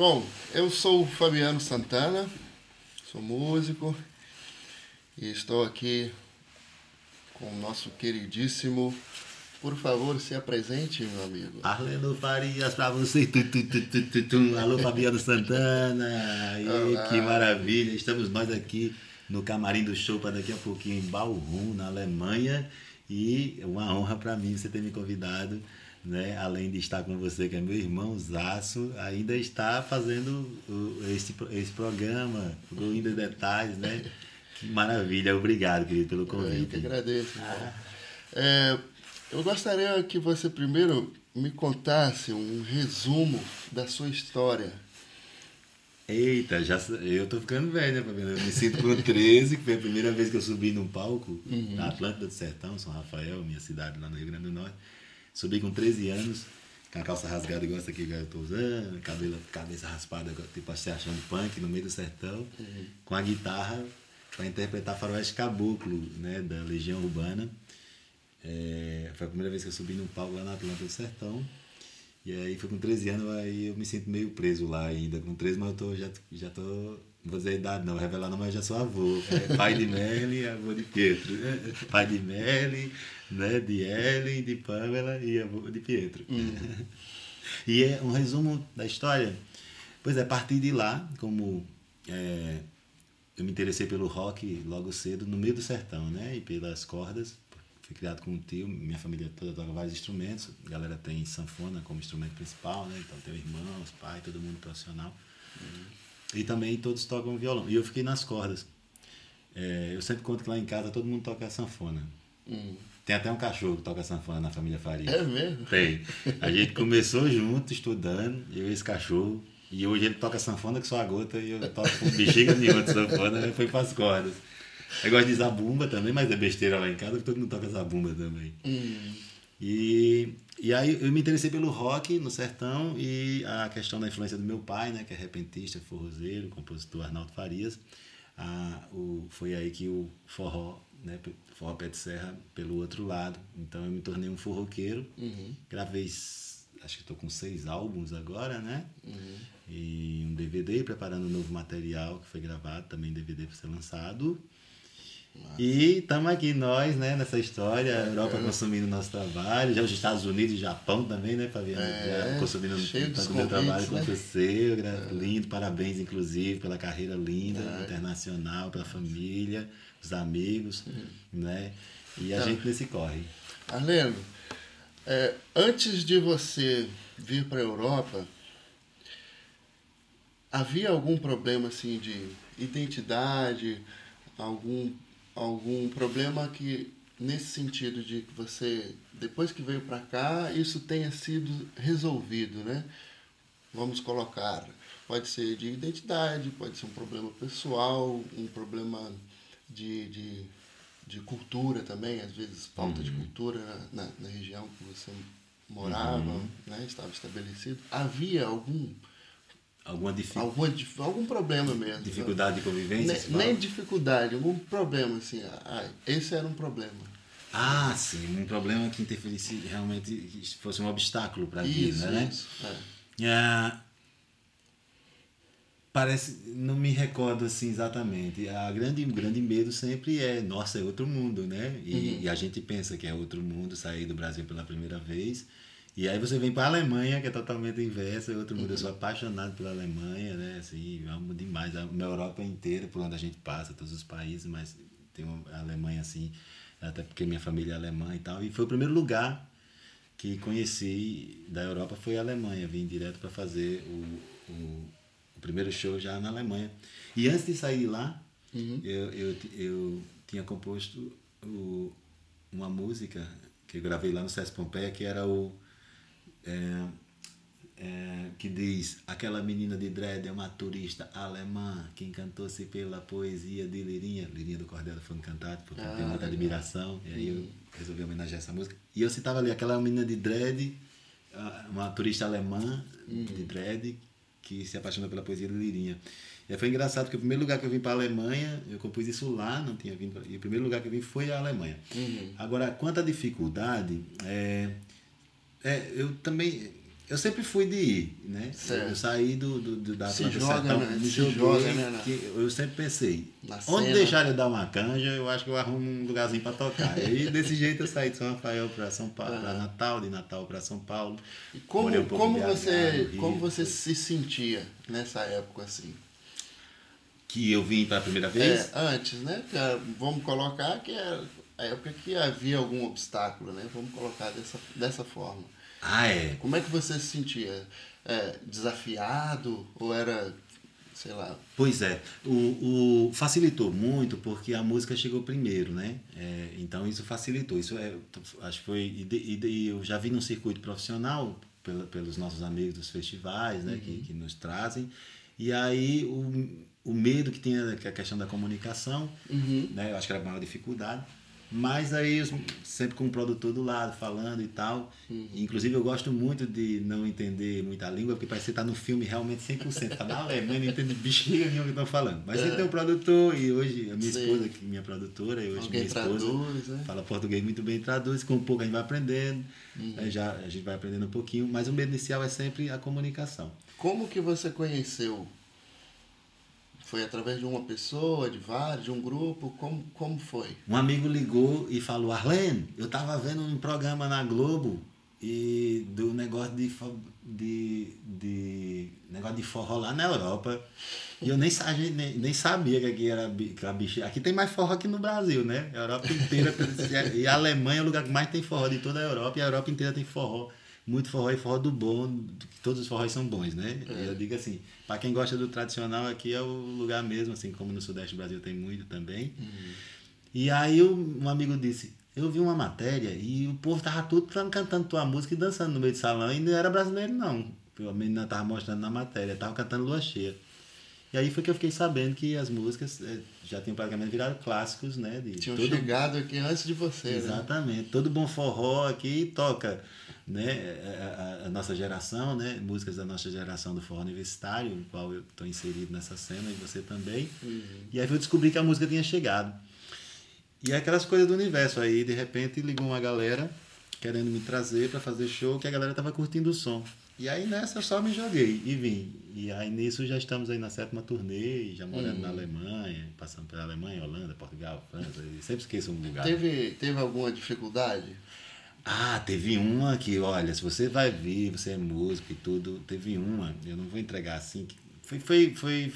Bom, eu sou o Fabiano Santana, sou músico e estou aqui com o nosso queridíssimo. Por favor, se apresente, meu amigo. Arlendo Farias pra você. Tu, tu, tu. Alô, Fabiano Santana. E, que maravilha. Estamos nós aqui no Camarim do Show para daqui a pouquinho em Bauru, na Alemanha. E uma honra para mim você ter me convidado né? além de estar com você, que é meu irmão Zaço, ainda está fazendo o, esse, esse programa, o Indo Detalhes, né? Que maravilha, obrigado, querido, pelo convite. Eu que agradeço. Ah. É, eu gostaria que você primeiro me contasse um resumo da sua história. Eita, já, eu tô ficando velho, né, Eu me sinto com 13, que foi a primeira vez que eu subi num palco uhum. na Atlântida do Sertão, São Rafael, minha cidade lá no Rio Grande do Norte. Subi com 13 anos, com a calça rasgada igual essa aqui que eu tô usando, cabelo, cabeça raspada, tipo se achando punk no meio do sertão, uhum. com a guitarra para interpretar Faroeste Caboclo, né, da Legião Urbana. É, foi a primeira vez que eu subi num palco lá na Atlanta do Sertão. E aí foi com 13 anos, aí eu me sinto meio preso lá ainda. Com 13, mas eu tô, já, já tô. Não vou dizer idade não, revelar não, mas já sou avô. É, pai de Merlin avô de Pietro. Pai de Merlin né? De Ellen, de Pamela e avô de Pietro. Uhum. e é um resumo da história. Pois é, a partir de lá, como é, eu me interessei pelo rock logo cedo, no meio do sertão, né? E pelas cordas. Fui criado com um tio, minha família toda toca vários instrumentos. A galera tem sanfona como instrumento principal, né? Então tem irmãos, pai, todo mundo profissional. Uhum. E também todos tocam violão. E eu fiquei nas cordas. É, eu sempre conto que lá em casa todo mundo toca sanfona. Uhum. Tem até um cachorro que toca sanfona na família Faria. É mesmo? Tem. A gente começou junto, estudando, eu e esse cachorro. E hoje ele toca sanfona que só a gota e eu toco com bexiga nenhuma de sanfona, né? foi para as cordas. Eu gosto de zabumba também, mas é besteira lá em casa, porque todo mundo toca zabumba também. Hum. E, e aí eu me interessei pelo rock no sertão e a questão da influência do meu pai, né, que é repentista, forrozeiro, compositor Arnaldo Farias. Ah, o, foi aí que o forró né, forró pé de serra pelo outro lado. Então eu me tornei um forroqueiro. Uhum. Gravei, acho que estou com seis álbuns agora, né? Uhum. E um DVD, preparando um novo material que foi gravado, também DVD para ser lançado. E estamos aqui nós, né, nessa história, a Europa é. consumindo nosso trabalho, já os Estados Unidos e Japão também, né, Fabiano? É, já consumindo o meu trabalho né? você, é. lindo, parabéns inclusive pela carreira linda, é. internacional, pela família os amigos, uhum. né? E a tá. gente nesse corre. Arleno, é, antes de você vir para a Europa, havia algum problema assim de identidade, algum, algum problema que nesse sentido de que você depois que veio para cá isso tenha sido resolvido, né? Vamos colocar, pode ser de identidade, pode ser um problema pessoal, um problema de, de, de cultura também, às vezes falta uhum. de cultura na, na, região que você morava, uhum. né, estava estabelecido. Havia algum alguma dificuldade alguma, algum problema mesmo dificuldade de convivência nem, nem dificuldade algum problema assim ah, esse era um problema ah sim um problema que interferisse realmente que fosse um obstáculo para a vida né isso, é. É, Parece, não me recordo assim exatamente. A grande, o grande medo sempre é, nossa, é outro mundo, né? E, uhum. e, a gente pensa que é outro mundo, sair do Brasil pela primeira vez. E aí você vem para a Alemanha, que é totalmente inverso, é outro mundo. Uhum. Eu sou apaixonado pela Alemanha, né? Assim, amo demais. A Europa inteira, por onde a gente passa, todos os países, mas tem a Alemanha assim, até porque minha família é alemã e tal. E foi o primeiro lugar que conheci da Europa foi a Alemanha. Vim direto para fazer o, o o primeiro show já na Alemanha. E antes de sair lá, uhum. eu, eu, eu tinha composto o, uma música que eu gravei lá no César Pompeia, que era o. É, é, que diz: Aquela menina de dread é uma turista alemã que encantou-se pela poesia de Lirinha, Lirinha do Cordel foi encantado, porque ah, tem muita admiração. E aí eu resolvi homenagear essa música. E eu citava ali: Aquela menina de dread, uma turista alemã uhum. de dread que se apaixonou pela poesia de Lirinha. E foi engraçado porque o primeiro lugar que eu vim para a Alemanha, eu compus isso lá, não tinha vindo. E o primeiro lugar que eu vim foi a Alemanha. Uhum. Agora, quanto à dificuldade, é, é, eu também eu sempre fui de ir, né? Certo. Eu saí do, do, do da Se joga, Sertão, né? me joguei, joga, né, que eu sempre pensei, Na onde cena. deixar eu dar uma canja, eu acho que eu arrumo um lugarzinho para tocar. E desse jeito eu saí de São Rafael para São Paulo, para Natal, de Natal para São Paulo. E como, um como, você, Rio, como você se sentia nessa época assim? Que eu vim pela primeira vez. É, antes, né? Ah, Vamos colocar que é a época que havia algum obstáculo, né? Vamos colocar dessa, dessa forma. Ah, é. Como é que você se sentia? É, desafiado ou era, sei lá, Pois é, o, o- facilitou muito porque a música chegou primeiro, né? É, então isso facilitou. Isso é, acho que foi e, e eu já vi no circuito profissional pela- pelos nossos amigos dos festivais, né? Que, que nos trazem. E aí o, o medo que tinha que é a questão da comunicação, né? Eu acho que era a maior dificuldade. Mas aí, sempre com o produtor do lado, falando e tal. Inclusive, eu gosto muito de não entender muita língua, porque parece que você tá no filme realmente 100%. Tá na Alemanha, não entende bexiga nenhuma que estão falando. Mas você tem um produtor, e hoje a minha Sim. esposa, que é minha produtora, e hoje Alguém minha esposa, traduz, né? fala português muito bem, traduz. Com um pouco a gente vai aprendendo, aí já, a gente vai aprendendo um pouquinho. Mas o medo inicial é sempre a comunicação. como que você conheceu? Foi através de uma pessoa, de vários, de um grupo? Como, como foi? Um amigo ligou e falou, Arlene, eu tava vendo um programa na Globo e do negócio de, de, de negócio de forró lá na Europa. E eu nem, nem, nem sabia que aqui era que a bicha. Aqui tem mais forró que no Brasil, né? A Europa inteira. e a Alemanha é o lugar que mais tem forró de toda a Europa, e a Europa inteira tem forró. Muito forró e forró do bom, todos os forróis são bons, né? E eu digo assim, para quem gosta do tradicional, aqui é o lugar mesmo, assim como no Sudeste do Brasil tem muito também. E aí um amigo disse, eu vi uma matéria e o povo tava tudo can- cantando tua música e dançando no meio do salão e não era brasileiro não. A menina tava mostrando na matéria, tava cantando lua cheia. E aí foi que eu fiquei sabendo que as músicas eh, já tinham praticamente virado clássicos, né? De Tinham todo- chegado aqui antes de você, né? Exatamente. Todo bom forró aqui toca, né? A, a- nossa geração, né? Músicas da nossa geração do forró universitário, no qual eu estou inserido nessa cena e você também. E aí eu descobri que a música tinha chegado. E é aquelas coisas do universo aí, de repente ligou uma galera querendo me trazer para fazer show, que a galera tava curtindo o som. E aí nessa eu só me joguei e vim. E aí nisso já estamos aí na sétima turnê, já morando na Alemanha, passando pela Alemanha, Holanda, Portugal, França, sempre esqueço um lugar. Teve, teve alguma dificuldade? Ah, teve uma que, olha, se você vai vir, você é músico e tudo, teve uma, eu não vou entregar assim, foi, foi, foi,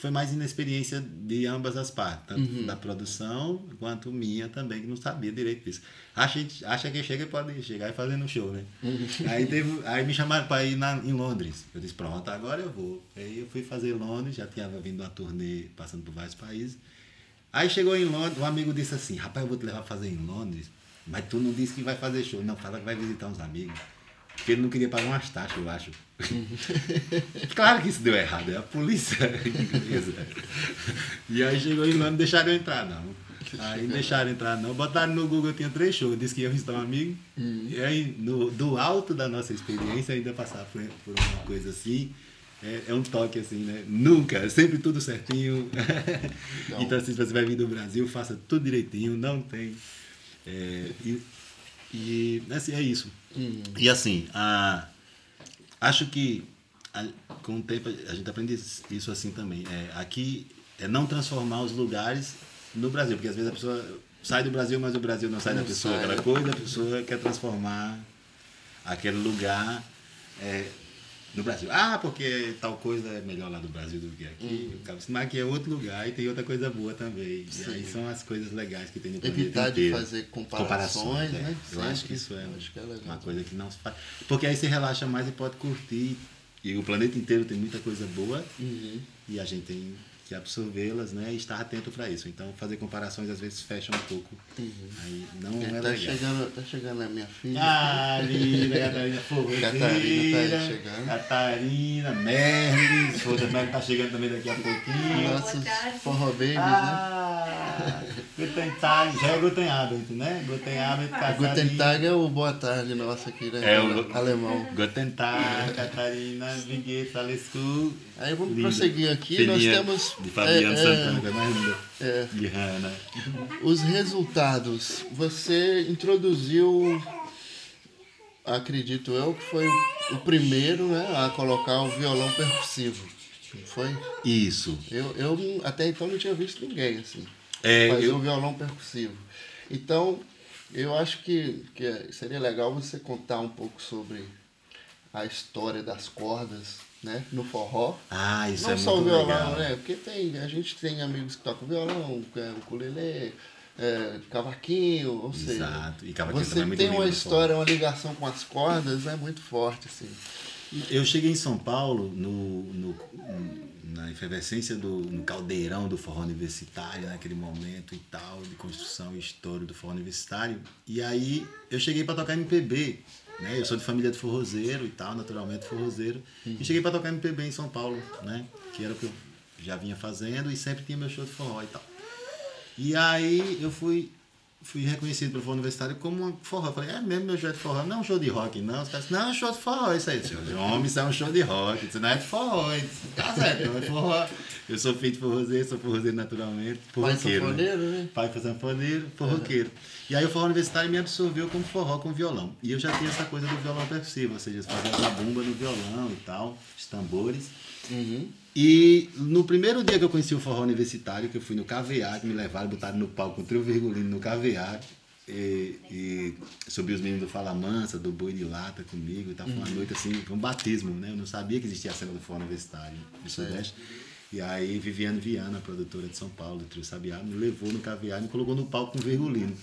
foi mais inexperiência de ambas as partes, tanto da produção quanto minha também, que não sabia direito disso. Acha, acha que chega e pode chegar e fazer no show, né? aí, teve, aí me chamaram para ir na, em Londres. Eu disse, pronto, agora eu vou. Aí eu fui fazer Londres, já tinha vindo uma turnê passando por vários países. Aí chegou em Londres, um amigo disse assim, rapaz, eu vou te levar a fazer em Londres, mas tu não disse que vai fazer show. Não, fala que vai visitar uns amigos. Porque ele não queria pagar umas taxas, eu acho. claro que isso deu errado, é a polícia inglesa. E aí chegou em Londres, deixaram eu entrar, não. Aí deixaram entrar, não. Botaram no Google, eu tinha três shows, disse que ia visitar um amigo. E aí, no, do alto da nossa experiência, ainda passar por, por uma coisa assim. É, é um toque assim, né? Nunca, sempre tudo certinho. Então- se você vai vir do Brasil, faça tudo direitinho, não tem. É, e, e assim, é isso. E assim, a, acho que a- com o tempo a gente aprende isso assim também. É, aqui é não transformar os lugares no Brasil, porque às vezes a pessoa sai do Brasil, mas o Brasil não sai Não da pessoa, sai. aquela coisa, a pessoa quer transformar aquele lugar é, no Brasil. Ah, porque tal coisa é melhor lá do Brasil do que aqui. Cara disse, Mas aqui é outro lugar e tem outra coisa boa também. E aí são as coisas legais que tem no planeta Evitar de inteiro. fazer comparações, é. né? Eu acho que isso é, Acho que é legal. uma coisa que não se faz. Porque aí você relaxa mais e pode curtir. E o planeta inteiro tem muita coisa boa Uhum. e a gente tem que absorvê-las né, e estar atento para isso. Então, fazer comparações às vezes fecha um pouco. Aí não é, tá, legal. chegando, tá chegando a minha filha. Ah, linda, Catarina Forrozeira. Catarina tá aí chegando. Catarina, Merlis. Tá chegando também daqui a pouquinho. Nossos tarde. forró babies, né? Guten Tag, já é Guten Abend, né? Guten Abend, Catarina. Guten Tag é o boa tarde nosso aqui, né? É o- alemão. Guten Tag, Catarina, wie geht's, alles gut? Aí vamos Linda. prosseguir aqui. Filhinha Nós temos De Fabiano é, é, Santana, que é mais linda. é, De Hanna. os resultados. Você introduziu acredito eu, que foi o, primeiro né, a colocar o violão percussivo. Não foi? Isso. Eu, eu até então não tinha visto ninguém assim. É, fazer eu- um violão percussivo. Então, eu acho que, que seria legal você contar um pouco sobre a história das cordas, né, no forró. Ah, isso Não é só o muito violão, legal. né? Porque tem, a gente tem amigos que tocam violão, é, ukulele, é, cavaquinho, ou seja, Exato. E cavaquinho você também é muito tem uma no história, uma ligação com as cordas, é muito forte, assim. Eu cheguei em São Paulo no, no- na efervescência do no caldeirão do forró universitário, naquele momento e tal, de construção e história do forró universitário. E aí eu cheguei para tocar MPB. Né? Eu sou de família de forrozeiro e tal, naturalmente forrozeiro. E cheguei para tocar MPB em São Paulo, né? que era o que eu já vinha fazendo e sempre tinha meu show de forró e tal. E aí eu fui, fui reconhecido pelo Forró Universitário como um forró. Eu falei, é mesmo meu show de forró? Não é um show de rock, não. Os caras disseram, não, é um show de forró, isso aí. Show de homem, isso é um show de rock. Isso não é de forró. Disse, Tá certo, não é forró. Eu sou filho de forrozeiro, sou forrozeiro naturalmente. Pai Forroqueiro, né? sanfoneiro, né? Pai foi sanfoneiro, forroqueiro. E aí o forró universitário me absorveu como forró com violão. E eu já tinha essa coisa do violão percussivo, ou seja, fazer a bumba no violão e tal, os tambores. Uhum. E no primeiro dia que eu conheci o forró universitário, que eu fui no KVA, que me levaram, botaram no palco com trio virgulino no KVA, e, e subi os meninos do Fala Mansa, do Boi de Lata comigo e tal. Foi uma noite assim, foi um batismo, né? Eu não sabia que existia a cena do forró universitário do Sudeste. E aí Viviane Viana, produtora de São Paulo, do Trio Sabiá, me levou no KVA e me colocou no palco com virgulino.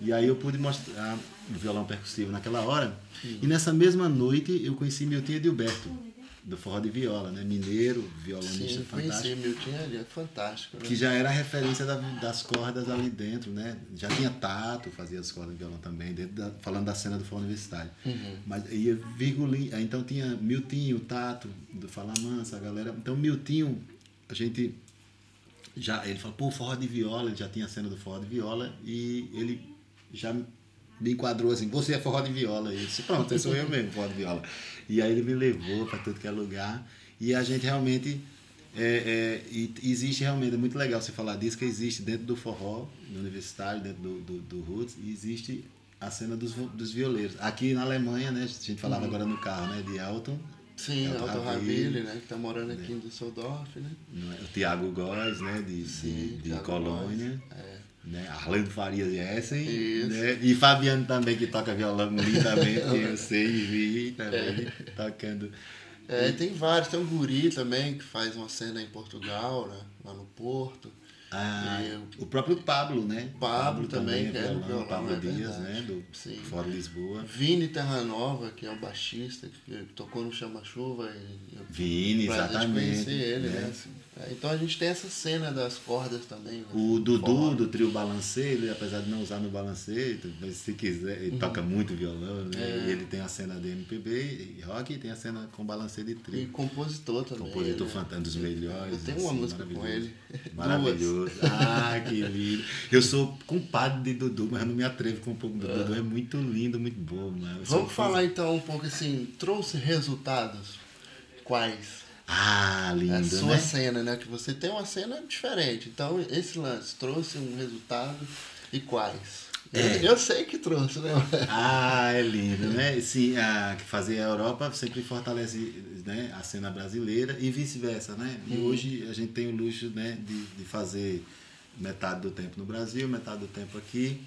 E aí eu pude mostrar o violão percussivo naquela hora. E nessa mesma noite eu conheci Milton Edilberto, do Forró de Viola, né? Mineiro, violonista Sim, fantástico. conheci Milton, ele é fantástico. Né? Que já era a referência da- das cordas ali dentro, né? Já tinha tato, fazia as cordas de violão também, da- falando da cena do forró universitário. Mas ia virgulinha, aí então tinha Miltinho, Tato, do Fala Mansa, a galera. Então Miltinho, a gente já ele falou, pô, forró de viola, ele já tinha a cena do forró de viola e ele já me enquadrou assim, você é forró de viola. E eu disse, pronto, sou eu mesmo, forró de viola. E aí ele me levou para tudo que é lugar e a gente realmente é, é, existe realmente, é muito legal você falar disso, que existe dentro do forró, no universitário, dentro do, do, do Roots, existe a cena dos, dos violeiros. Aqui na Alemanha, né, a gente falava agora no carro, né, de Elton, Sim, Elton Alto Ravilli, né? Que tá morando aqui em Düsseldorf, né? é? o Tiago Góes, né, de, Sim, de, de Colônia. Góes, é. Né? Arlindo Farias Essen, Isso. né? e Fabiano também, que toca violão lindamente, eu sei e vi também, tocando. É, tem vários. Tem um guri também que faz uma cena em Portugal, né? lá no Porto. Ah, E o próprio Pablo, né? Pablo também, que é no violão, Pablo é Dias, né? Do Sim. Fora Lisboa. Vini Terra Nova, que é um baixista, que tocou no Chama-Chuva. e eu Vini, exatamente. conhecer ele, né? né? assim. É, Então a gente tem essa cena das cordas também. né? O Dudu Forró. do trio Balancê, ele, apesar de não usar no Balancê, mas se quiser, Uhum. ele toca muito violão, né? É. E ele tem a cena de MPB e rock e tem a cena com Balancê de E trio. compositor também. Compositor né? fantástico, dos melhores. Eu tenho uma assim, música com ele. Maravilhoso. Ah, que lindo. Eu sou compadre de Dudu, mas eu não me atrevo com um pouco do Dudu. É muito lindo, muito bom. Sou Vamos fã- falar então um pouco assim, trouxe resultados quais? Ah, lindo, a sua né? cena, né? Que você tem uma cena diferente. Então, esse lance trouxe um resultado e quais? É. Eu, sei que trouxe, né? Ah, é lindo, né? Sim, a, fazer a Europa sempre fortalece né, a cena brasileira e vice-versa, né? E hoje a gente tem o luxo né, de, de fazer metade do tempo no Brasil, metade do tempo aqui.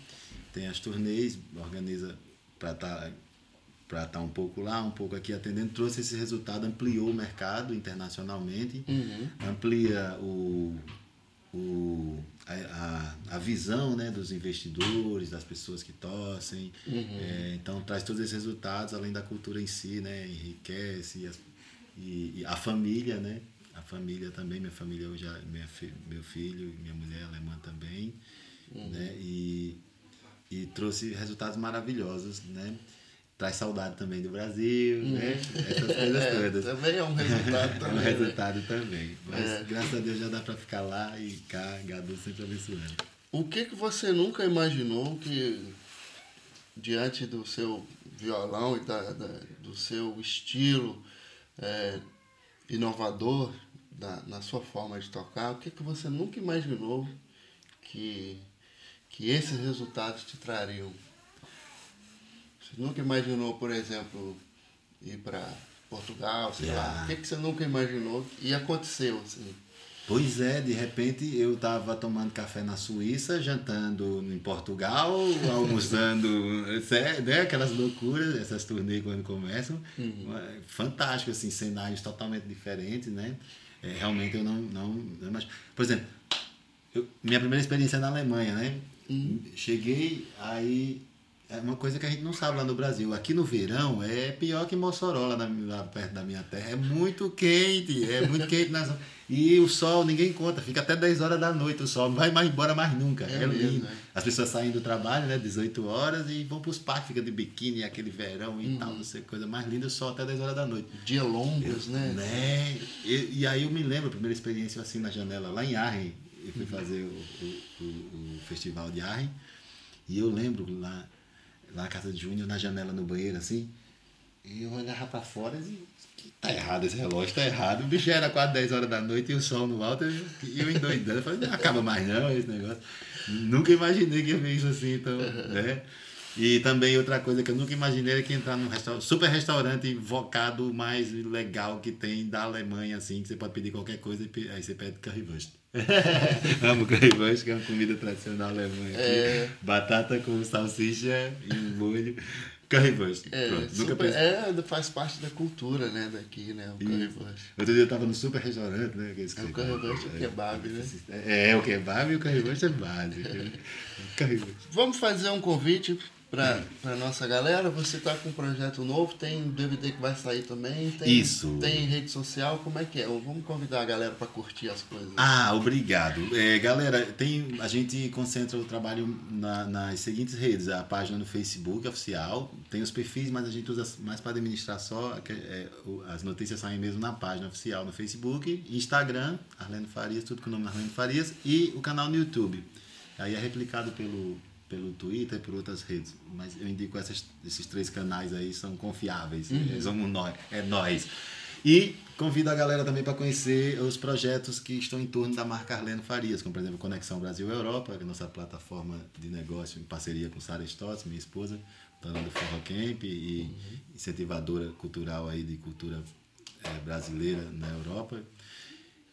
Tem as turnês, organiza para estar para estar um pouco lá, um pouco aqui atendendo, trouxe esse resultado, ampliou o mercado internacionalmente, Uhum. amplia o, o, a, a, a visão né, dos investidores, das pessoas que torcem. É, então traz todos esses resultados, além da cultura em si, né, enriquece e, as- e- e a família, né? A família também, minha família hoje, é minha, meu filho minha mulher alemã também, né? E, e trouxe resultados maravilhosos, né? Traz saudade também do Brasil, né? Essas coisas É, todas. também é um resultado É um também. né? resultado também. Mas É. graças a Deus já dá pra ficar lá e cá, Gadu sempre abençoando. O que, que você nunca imaginou que, diante do seu violão e da, da- do seu estilo é, inovador da, na sua forma de tocar, o que, que você nunca imaginou que, que esses resultados te trariam? Você nunca imaginou, por exemplo, ir para Portugal, sei yeah. lá. O que, que você nunca imaginou e aconteceu, assim? Pois é, de repente eu estava tomando café na Suíça, jantando em Portugal, almoçando, né? aquelas loucuras, essas turnês quando começam. Uhum. Fantástico, assim, cenários totalmente diferentes, né? É, realmente eu não, não, não imagino. Por exemplo, eu, minha primeira experiência é na Alemanha, né? Uhum. Cheguei, aí é uma coisa que a gente não sabe lá no Brasil. Aqui no verão é pior que Mossoró, lá, na, lá perto da minha terra. É muito quente, é muito quente. Nas... E o sol, ninguém conta, fica até 10 horas da noite o sol, não vai mais embora mais nunca. É, é mesmo, lindo. É. As pessoas saem do trabalho, né, 18 horas, e vão para os parques, fica de biquíni, aquele verão e uhum. tal, não sei, coisa mais linda, o sol até 10 horas da noite. Dia longos, eu, né? né? E, e, aí eu me lembro, a primeira experiência assim na janela, lá em Arren, eu fui uhum. fazer o, o, o, o festival de Arren, e eu lembro lá na casa de Júnior, na janela no banheiro, assim. E eu olhava pra fora e tá errado esse relógio, tá errado. O bicho era quase 10 horas da noite e o sol no alto, e eu endoidando. Eu falei, não acaba mais não esse negócio. Nunca imaginei que ia ver isso assim, então, né? E também outra coisa que eu nunca imaginei é que entrar num restaurante, super restaurante invocado mais legal que tem da Alemanha, assim, que você pode pedir qualquer coisa e aí você pede currywurst. Amo currywurst, que é uma comida tradicional alemã. É... Batata com salsicha e molho. Currywurst. É, Pronto, super, nunca é, faz parte da cultura, né, daqui, né, o currywurst. Outro dia eu tava no super restaurante, né, que é, o currywurst é o kebab, né? É, é, o kebab e o currywurst é básico. Vamos fazer um convite para a nossa galera. Você está com um projeto novo, tem DVD que vai sair também, tem, Isso. tem rede social, como é que é? Vamos convidar a galera para curtir as coisas. Ah, obrigado. É, galera, tem, a gente concentra o trabalho na, nas seguintes redes, a página no Facebook oficial, tem os perfis, mas a gente usa mais para administrar só, é, as notícias saem mesmo na página oficial no Facebook, Instagram, Arlene Farias, tudo com o nome Arlene Farias, e o canal no YouTube. Aí é replicado pelo pelo Twitter e por outras redes. Mas eu indico essas, esses três canais aí, são confiáveis. Uhum. Somos nós, é nós. E convido a galera também para conhecer os projetos que estão em torno da marca Arleno Farias, como por exemplo Conexão Brasil-Europa, que é a nossa plataforma de negócio em parceria com Sara Stotz, minha esposa, dona do Forró Camp e uhum. incentivadora cultural aí de cultura é, brasileira na Europa.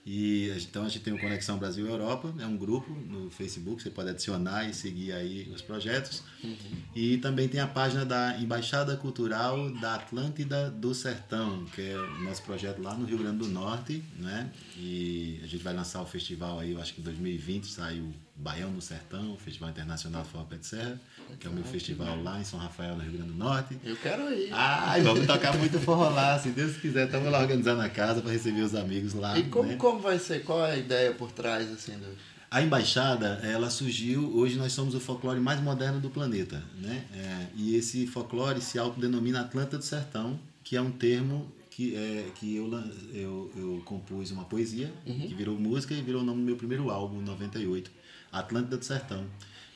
E então a gente tem o Conexão Brasil Europa, é um grupo no Facebook, você pode adicionar e seguir aí os projetos. Uhum. E também tem a página da Embaixada Cultural da Atlântida do Sertão, que é o nosso projeto lá no Rio Grande do Norte, né? E a gente vai lançar o festival aí, eu acho que em 2020 sai o Baião no Sertão, Festival Internacional de Forró Pé de Serra, que é o meu festival lá em São Rafael, no Rio Grande do Norte. Eu quero ir. Ai, vamos tocar muito forró lá, se Deus quiser. Estamos lá organizando a casa para receber os amigos lá. E como, né? como vai ser? Qual é a ideia por trás, assim, do... A embaixada, ela surgiu, hoje nós somos o folclore mais moderno do planeta, né? É, e esse folclore se autodenomina Atlanta do Sertão, que é um termo que, é, que eu, eu, eu compus uma poesia, uhum. que virou música e virou o nome do meu primeiro álbum, 98, Atlântida do Sertão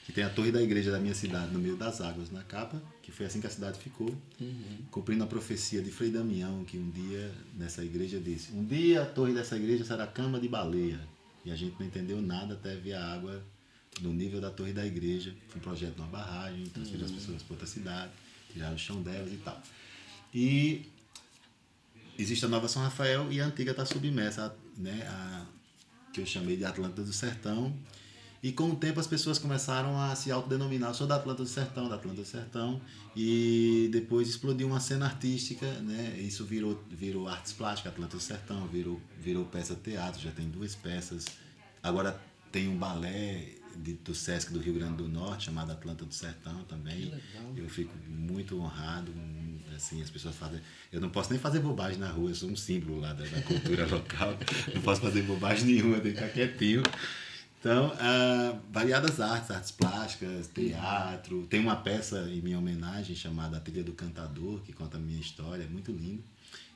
que tem a torre da igreja da minha cidade no meio das águas na capa, que foi assim que a cidade ficou, uhum. cumprindo a profecia de Frei Damião, que um dia nessa igreja disse: Um dia a torre dessa igreja será cama de baleia. E a gente não entendeu nada até ver a água no nível da torre da igreja. Foi um projeto numa barragem, transferiu uhum. as pessoas para outra cidade, tiraram o chão delas e tal. E existe a nova São Rafael e a antiga está submersa, né, a, que eu chamei de Atlântida do Sertão e com o tempo as pessoas começaram a se autodenominar, eu sou da Atlanta do Sertão, da Atlanta do Sertão, e depois explodiu uma cena artística, né? Isso virou, virou artes plásticas, Atlanta do Sertão, virou, virou peça teatro, já tem duas peças. Agora tem um balé de, do Sesc do Rio Grande do Norte, chamado Atlanta do Sertão também. Eu fico muito honrado, assim, as pessoas fazem. Eu não posso nem fazer bobagem na rua, eu sou um símbolo lá da, da cultura local. Não posso fazer bobagem nenhuma, tenho que ficar quietinho. Então, uh, variadas artes, artes plásticas, teatro. Tem uma peça em minha homenagem chamada A Trilha do Cantador, que conta a minha história, é muito lindo.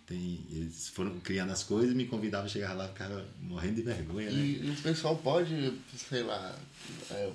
Tem, eles foram criando as coisas e me convidavam a chegar lá e ficava morrendo de vergonha. Né? E, o pessoal pode, sei lá, é,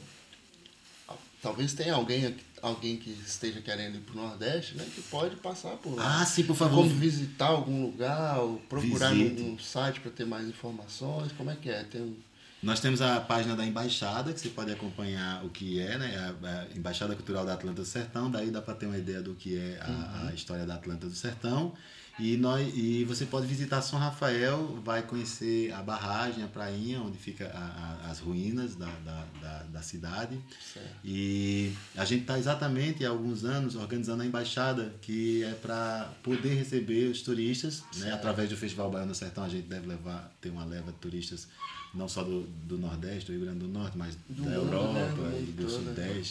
talvez tenha alguém, alguém que esteja querendo ir para o Nordeste, né, que pode passar por lá. Ah, sim, por favor. Como visitar algum lugar, ou procurar num, num site para ter mais informações, como é que é? Tem um Nós temos a página da Embaixada, que você pode acompanhar o que é, né? A, a Embaixada Cultural da Atlanta do Sertão, daí dá para ter uma ideia do que é a, uhum. a história da Atlanta do Sertão. E, nós, e você pode visitar São Rafael, vai conhecer a barragem, a prainha, onde fica a, a, as ruínas da, da, da, da cidade. Certo. E a gente está exatamente há alguns anos organizando a embaixada, que é para poder receber os turistas, né? através do Festival Baiano do Sertão, a gente deve levar, ter uma leva de turistas não só do, do Nordeste, do Rio Grande do Norte, mas do da mundo, Europa né? e do todo, né?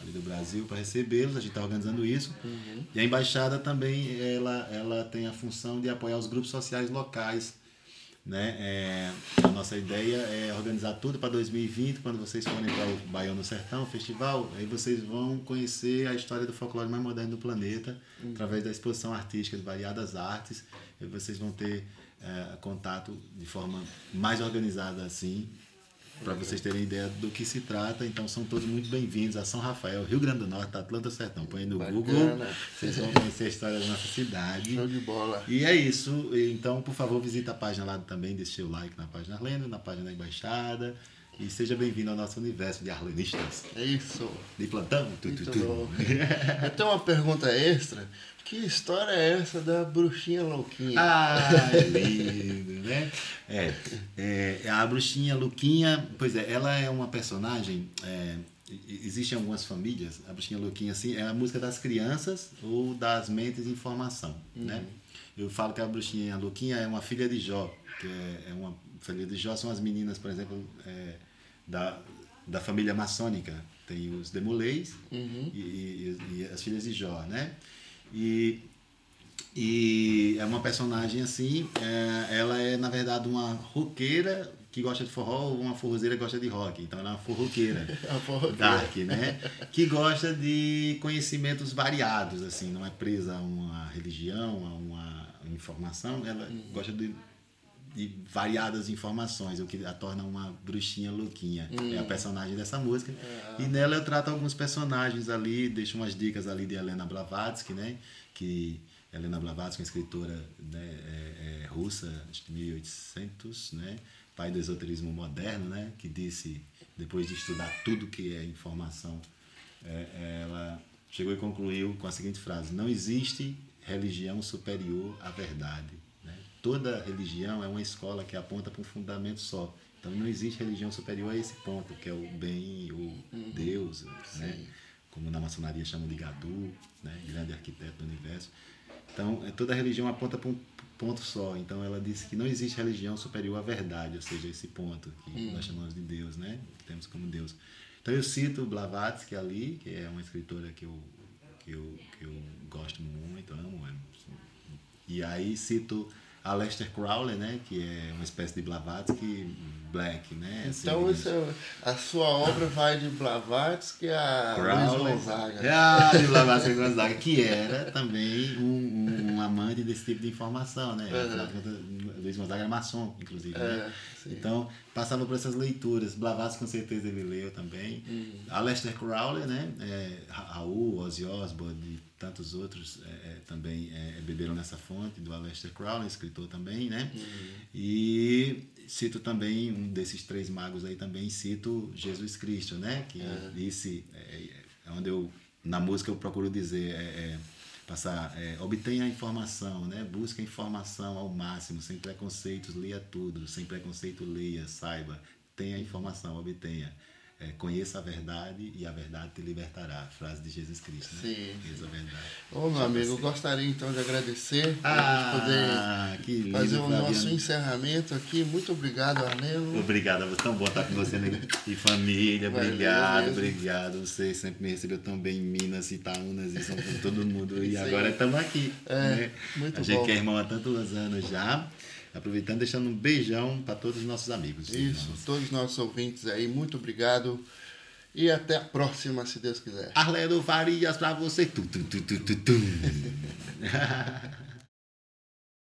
Ali do Brasil, para recebê-los. A gente está organizando isso. Uhum. E a embaixada também ela, ela tem a função de apoiar os grupos sociais locais. Né? É, a nossa ideia é organizar tudo para 2020, quando vocês forem para o Baião no Sertão, o festival, aí vocês vão conhecer a história do folclore mais moderno do planeta, uhum. através da exposição artística de variadas artes. E vocês vão ter é, contato de forma mais organizada assim, para vocês terem ideia do que se trata. Então são todos muito bem-vindos a São Rafael, Rio Grande do Norte, Atlanta Sertão. Põe no Bacana. Google, vocês vão conhecer a história da nossa cidade. Show de bola. E é isso. Então, por favor, visita a página lá também, deixe seu like na página Arlene, na página da Embaixada. E seja bem-vindo ao nosso universo de arlenistas. É isso. De plantão. Tu, tu, tu. Eu tenho uma pergunta extra. Que história é essa da bruxinha louquinha? Ah, é lindo, né? É, é, a bruxinha louquinha, pois é, ela é uma personagem. É, existem algumas famílias, a bruxinha louquinha assim, é a música das crianças ou das mentes em formação, uhum. né? Eu falo que a bruxinha louquinha é uma filha de Jó, que é, é uma filha de Jó são as meninas, por exemplo, é, da, da família maçônica. Tem os Demolês uhum. e, e, e as filhas de Jó, né? E, e é uma personagem assim, é, ela é na verdade uma roqueira que gosta de forró ou uma forrozeira que gosta de rock. Então ela é uma forroqueira, dark, né? Que gosta de conhecimentos variados, assim, não é presa a uma religião, a uma informação, ela hum. gosta de de variadas informações, o que a torna uma bruxinha louquinha. Hum. É a hum. personagem dessa música. É. E nela eu trato alguns personagens ali, deixo umas dicas ali de Helena Blavatsky, né? Que Helena Blavatsky, uma escritora né, é, é, russa, acho que 1800, né? Pai do esoterismo moderno, né? Que disse, depois de estudar tudo que é informação, é, ela chegou e concluiu com a seguinte frase: Não existe religião superior à verdade toda religião é uma escola que aponta para um fundamento só. Então não existe religião superior a esse ponto, que é o bem, o uhum. Deus, né? como na maçonaria chamam de Gadu, né? grande arquiteto do universo. Então é, toda religião aponta para um ponto só. Então ela disse que não existe religião superior à verdade, ou seja, esse ponto que uhum. nós chamamos de Deus, né? que temos como Deus. Então eu cito Blavatsky ali, que é uma escritora que eu, que eu, que eu gosto muito, amo. E aí cito a Lester Crowley, né, que é uma espécie de Blavatsky Black, né? Assim, então isso, a sua obra vai de Blavatsky a Crowley, Luiz Gonzaga. Ah, de Blavatsky a Gonzaga, que era também um, um, amante desse tipo de informação, né? Uhum. Luiz Gonzaga maçom, inclusive, é, né? Então, passava por essas leituras. Blavatsky com certeza ele leu também. Uhum. A Lester Crowley, né? É, Raul, Ozzy Osbourne, tantos outros é, é, também é, beberam nessa fonte, do Aleister Crowley, escritor também, né? Uhum. E cito também um desses três magos aí também cito Jesus Cristo, né? Que disse, é, é, onde eu na música eu procuro dizer é, passar, obtenha a informação, né? Busca informação ao máximo, sem preconceitos, leia tudo, sem preconceito leia, saiba, tenha informação, obtenha é, conheça a verdade e a verdade te libertará. Frase de Jesus Cristo. Né? Sim. Conheça a verdade. Ô, meu amigo, eu gostaria então de agradecer ah, poder lindo, fazer o Flaviano. nosso encerramento aqui. Muito obrigado, Arnelo. Obrigado, tão bom estar com você né? e família. Valeu obrigado, mesmo. obrigado. Você sempre me recebeu tão bem em Minas, Itaúnas e São todo mundo. E agora estamos aqui. É, né? muito a gente que é irmão há tantos anos já. Aproveitando, deixando um beijão para todos os nossos amigos. Isso, irmãos. todos os nossos ouvintes aí, muito obrigado. E até a próxima, se Deus quiser. Arledo Farias para você.